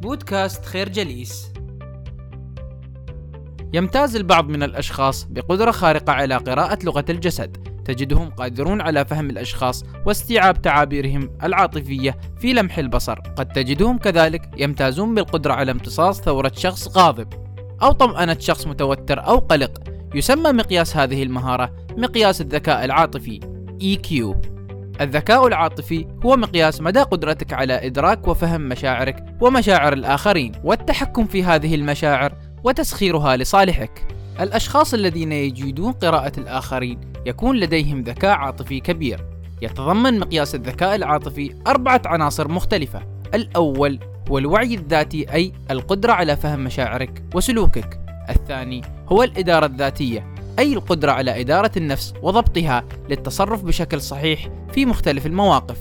بودكاست خير جليس. يمتاز البعض من الأشخاص بقدرة خارقة على قراءة لغة الجسد تجدهم قادرون على فهم الأشخاص واستيعاب تعابيرهم العاطفية في لمح البصر. قد تجدهم كذلك يمتازون بالقدرة على امتصاص ثورة شخص غاضب أو طمأنة شخص متوتر أو قلق. يسمى مقياس هذه المهارة مقياس الذكاء العاطفي EQ الذكاء العاطفي هو مقياس مدى قدرتك على إدراك وفهم مشاعرك ومشاعر الآخرين والتحكم في هذه المشاعر وتسخيرها لصالحك. الأشخاص الذين يجيدون قراءة الآخرين يكون لديهم ذكاء عاطفي كبير. يتضمن مقياس الذكاء العاطفي أربعة عناصر مختلفة. الأول هو الوعي الذاتي أي القدرة على فهم مشاعرك وسلوكك. الثاني هو الإدارة الذاتية أي القدرة على إدارة النفس وضبطها للتصرف بشكل صحيح في مختلف المواقف.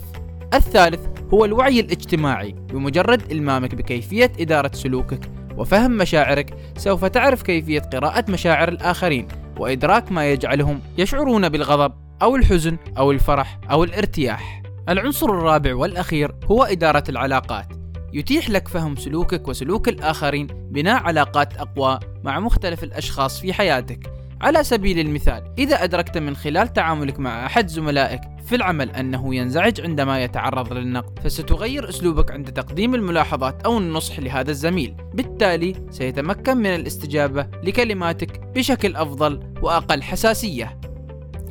الثالث هو الوعي الاجتماعي بمجرد إلمامك بكيفية إدارة سلوكك وفهم مشاعرك سوف تعرف كيفية قراءة مشاعر الآخرين وإدراك ما يجعلهم يشعرون بالغضب أو الحزن أو الفرح أو الارتياح. العنصر الرابع والأخير هو إدارة العلاقات. يتيح لك فهم سلوكك وسلوك الآخرين بناء علاقات أقوى مع مختلف الأشخاص في حياتك على سبيل المثال إذا أدركت من خلال تعاملك مع أحد زملائك في العمل أنه ينزعج عندما يتعرض للنقد فستغير أسلوبك عند تقديم الملاحظات أو النصح لهذا الزميل. بالتالي سيتمكن من الاستجابة لكلماتك بشكل أفضل وأقل حساسية.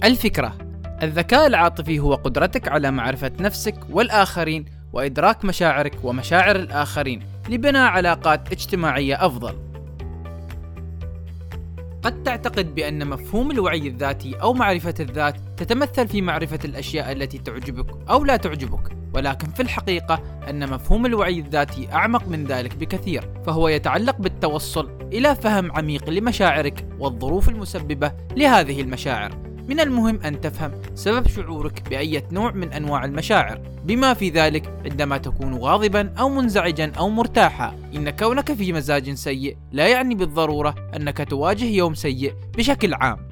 الفكرة الذكاء العاطفي هو قدرتك على معرفة نفسك والآخرين وإدراك مشاعرك ومشاعر الآخرين لبناء علاقات اجتماعية أفضل. قد تعتقد بأن مفهوم الوعي الذاتي أو معرفة الذات تتمثل في معرفة الأشياء التي تعجبك أو لا تعجبك، ولكن في الحقيقة أن مفهوم الوعي الذاتي أعمق من ذلك بكثير، فهو يتعلق بالتوصل إلى فهم عميق لمشاعرك والظروف المسببة لهذه المشاعر، من المهم أن تفهم سبب شعورك بأية نوع من أنواع المشاعر. بما في ذلك عندما تكون غاضبا أو منزعجا أو مرتاحا إن كونك في مزاج سيء لا يعني بالضرورة أنك تواجه يوم سيء بشكل عام.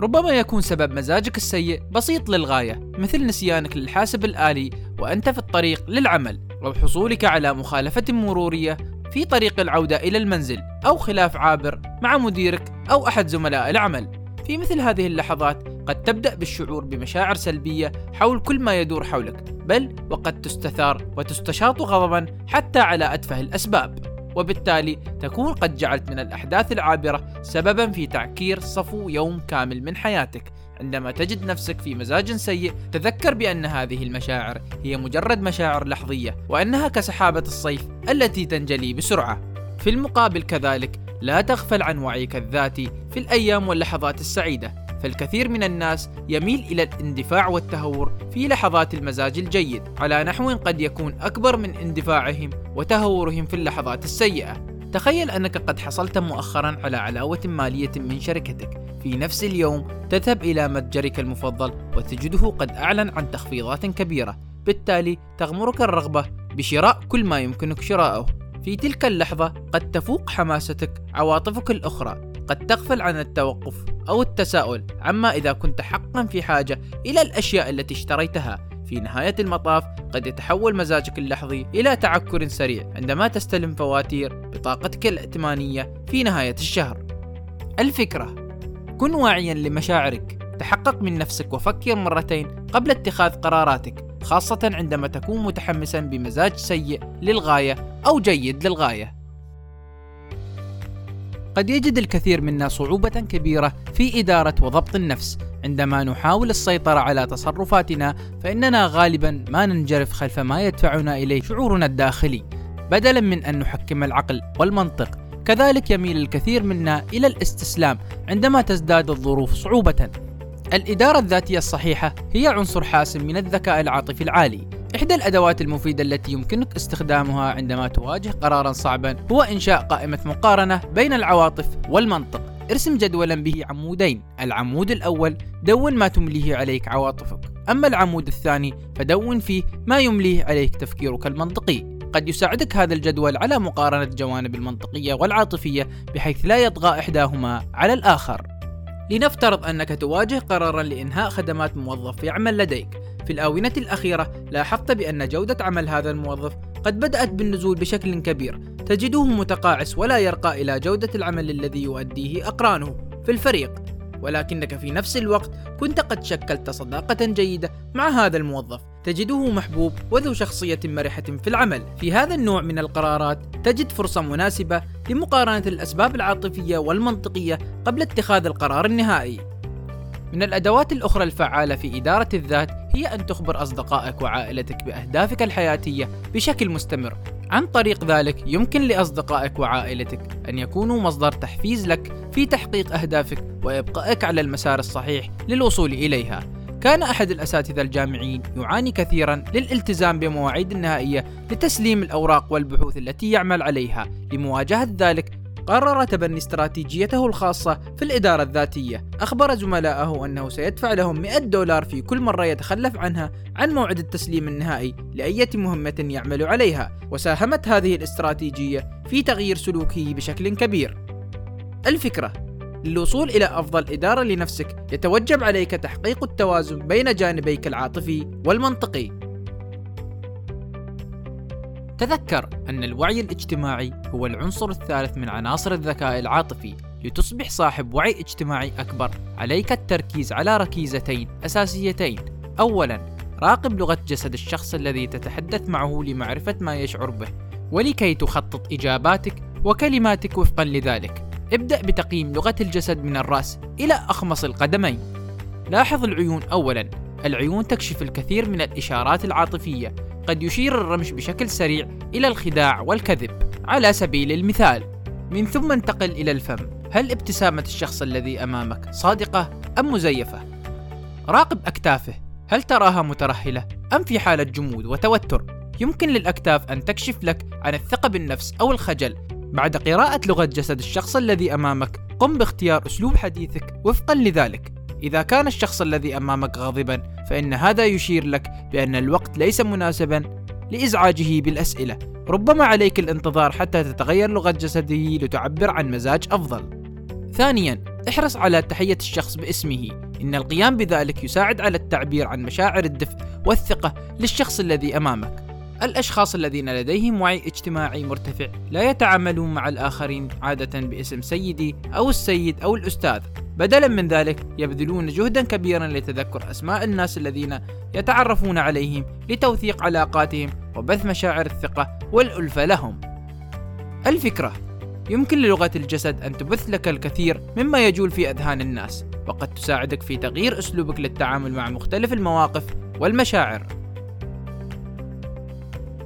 ربما يكون سبب مزاجك السيء بسيط للغاية مثل نسيانك للحاسب الآلي وأنت في الطريق للعمل أو حصولك على مخالفة مرورية في طريق العودة إلى المنزل أو خلاف عابر مع مديرك أو أحد زملاء العمل. في مثل هذه اللحظات قد تبدأ بالشعور بمشاعر سلبية حول كل ما يدور حولك بل وقد تستثار وتستشاط غضبا حتى على أتفه الأسباب. وبالتالي تكون قد جعلت من الأحداث العابرة سببا في تعكير صفو يوم كامل من حياتك. عندما تجد نفسك في مزاج سيء تذكر بأن هذه المشاعر هي مجرد مشاعر لحظية وأنها كسحابة الصيف التي تنجلي بسرعة. في المقابل كذلك لا تغفل عن وعيك الذاتي في الأيام واللحظات السعيدة فالكثير من الناس يميل إلى الاندفاع والتهور في لحظات المزاج الجيد على نحو قد يكون أكبر من اندفاعهم وتهورهم في اللحظات السيئة. تخيل أنك قد حصلت مؤخرا على علاوة مالية من شركتك. في نفس اليوم تذهب إلى متجرك المفضل وتجده قد أعلن عن تخفيضات كبيرة. بالتالي تغمرك الرغبة بشراء كل ما يمكنك شراءه. في تلك اللحظة قد تفوق حماستك عواطفك الأخرى قد تغفل عن التوقف أو التساؤل عما إذا كنت حقا في حاجة إلى الأشياء التي اشتريتها في نهاية المطاف قد يتحول مزاجك اللحظي إلى تعكر سريع عندما تستلم فواتير بطاقتك الائتمانية في نهاية الشهر. الفكرة: كن واعيا لمشاعرك، تحقق من نفسك وفكر مرتين قبل اتخاذ قراراتك، خاصة عندما تكون متحمسا بمزاج سيء للغاية أو جيد للغاية. قد يجد الكثير منا صعوبة كبيرة في إدارة وضبط النفس. عندما نحاول السيطرة على تصرفاتنا فإننا غالبا ما ننجرف خلف ما يدفعنا إليه شعورنا الداخلي. بدلا من أن نحكم العقل والمنطق كذلك يميل الكثير منا إلى الاستسلام عندما تزداد الظروف صعوبة. الإدارة الذاتية الصحيحة هي عنصر حاسم من الذكاء العاطفي العالي. إحدى الأدوات المفيدة التي يمكنك استخدامها عندما تواجه قرارا صعبا هو إنشاء قائمة مقارنة بين العواطف والمنطق. ارسم جدولا به عمودين. العمود الأول دون ما تمليه عليك عواطفك. أما العمود الثاني فدون فيه ما يمليه عليك تفكيرك المنطقي. قد يساعدك هذا الجدول على مقارنة الجوانب المنطقية والعاطفية بحيث لا يطغى إحداهما على الآخر. لنفترض أنك تواجه قرارا لإنهاء خدمات موظف يعمل لديك. في الآونة الأخيرة لاحظت بأن جودة عمل هذا الموظف قد بدأت بالنزول بشكل كبير. تجده متقاعس ولا يرقى إلى جودة العمل الذي يؤديه أقرانه في الفريق. ولكنك في نفس الوقت كنت قد شكلت صداقة جيدة مع هذا الموظف. تجده محبوب وذو شخصية مرحة في العمل. في هذا النوع من القرارات تجد فرصة مناسبة لمقارنة الأسباب العاطفية والمنطقية قبل اتخاذ القرار النهائي. من الأدوات الأخرى الفعالة في إدارة الذات هي أن تخبر أصدقائك وعائلتك بأهدافك الحياتية بشكل مستمر. عن طريق ذلك يمكن لأصدقائك وعائلتك أن يكونوا مصدر تحفيز لك في تحقيق أهدافك وإبقائك على المسار الصحيح للوصول إليها. كان أحد الأساتذة الجامعيين يعاني كثيرا للالتزام بمواعيد النهائية لتسليم الأوراق والبحوث التي يعمل عليها. لمواجهة ذلك قرر تبني استراتيجيته الخاصة في الإدارة الذاتية. أخبر زملائه أنه سيدفع لهم 100 دولار في كل مرة يتخلف عنها عن موعد التسليم النهائي لأية مهمة يعمل عليها. وساهمت هذه الاستراتيجية في تغيير سلوكه بشكل كبير. الفكرة للوصول إلى أفضل إدارة لنفسك. يتوجب عليك تحقيق التوازن بين جانبيك العاطفي والمنطقي. تذكر أن الوعي الاجتماعي هو العنصر الثالث من عناصر الذكاء العاطفي لتصبح صاحب وعي اجتماعي أكبر. عليك التركيز على ركيزتين أساسيتين. أولا راقب لغة جسد الشخص الذي تتحدث معه لمعرفة ما يشعر به ولكي تخطط إجاباتك وكلماتك وفقا لذلك. ابدأ بتقييم لغة الجسد من الرأس إلى أخمص القدمين. لاحظ العيون أولا. العيون تكشف الكثير من الإشارات العاطفية. قد يشير الرمش بشكل سريع إلى الخداع والكذب. على سبيل المثال من ثم انتقل إلى الفم. هل ابتسامة الشخص الذي أمامك صادقة أم مزيفة؟ راقب أكتافه. هل تراها مترهلة أم في حالة جمود وتوتر؟ يمكن للأكتاف أن تكشف لك عن الثقة بالنفس أو الخجل. بعد قراءة لغة جسد الشخص الذي أمامك قم باختيار أسلوب حديثك وفقا لذلك. إذا كان الشخص الذي أمامك غاضبا فإن هذا يشير لك بأن الوقت ليس مناسبا لإزعاجه بالأسئلة. ربما عليك الانتظار حتى تتغير لغة جسده لتعبر عن مزاج أفضل. ثانيا احرص على تحية الشخص باسمه. إن القيام بذلك يساعد على التعبير عن مشاعر الدفء والثقة للشخص الذي أمامك. الأشخاص الذين لديهم وعي اجتماعي مرتفع لا يتعاملون مع الآخرين عادة باسم سيدي أو السيد أو الأستاذ. بدلا من ذلك يبذلون جهدا كبيرا لتذكر أسماء الناس الذين يتعرفون عليهم لتوثيق علاقاتهم وبث مشاعر الثقة والألفة لهم. الفكرة يمكن للغة الجسد أن تبث لك الكثير مما يجول في أذهان الناس وقد تساعدك في تغيير أسلوبك للتعامل مع مختلف المواقف والمشاعر.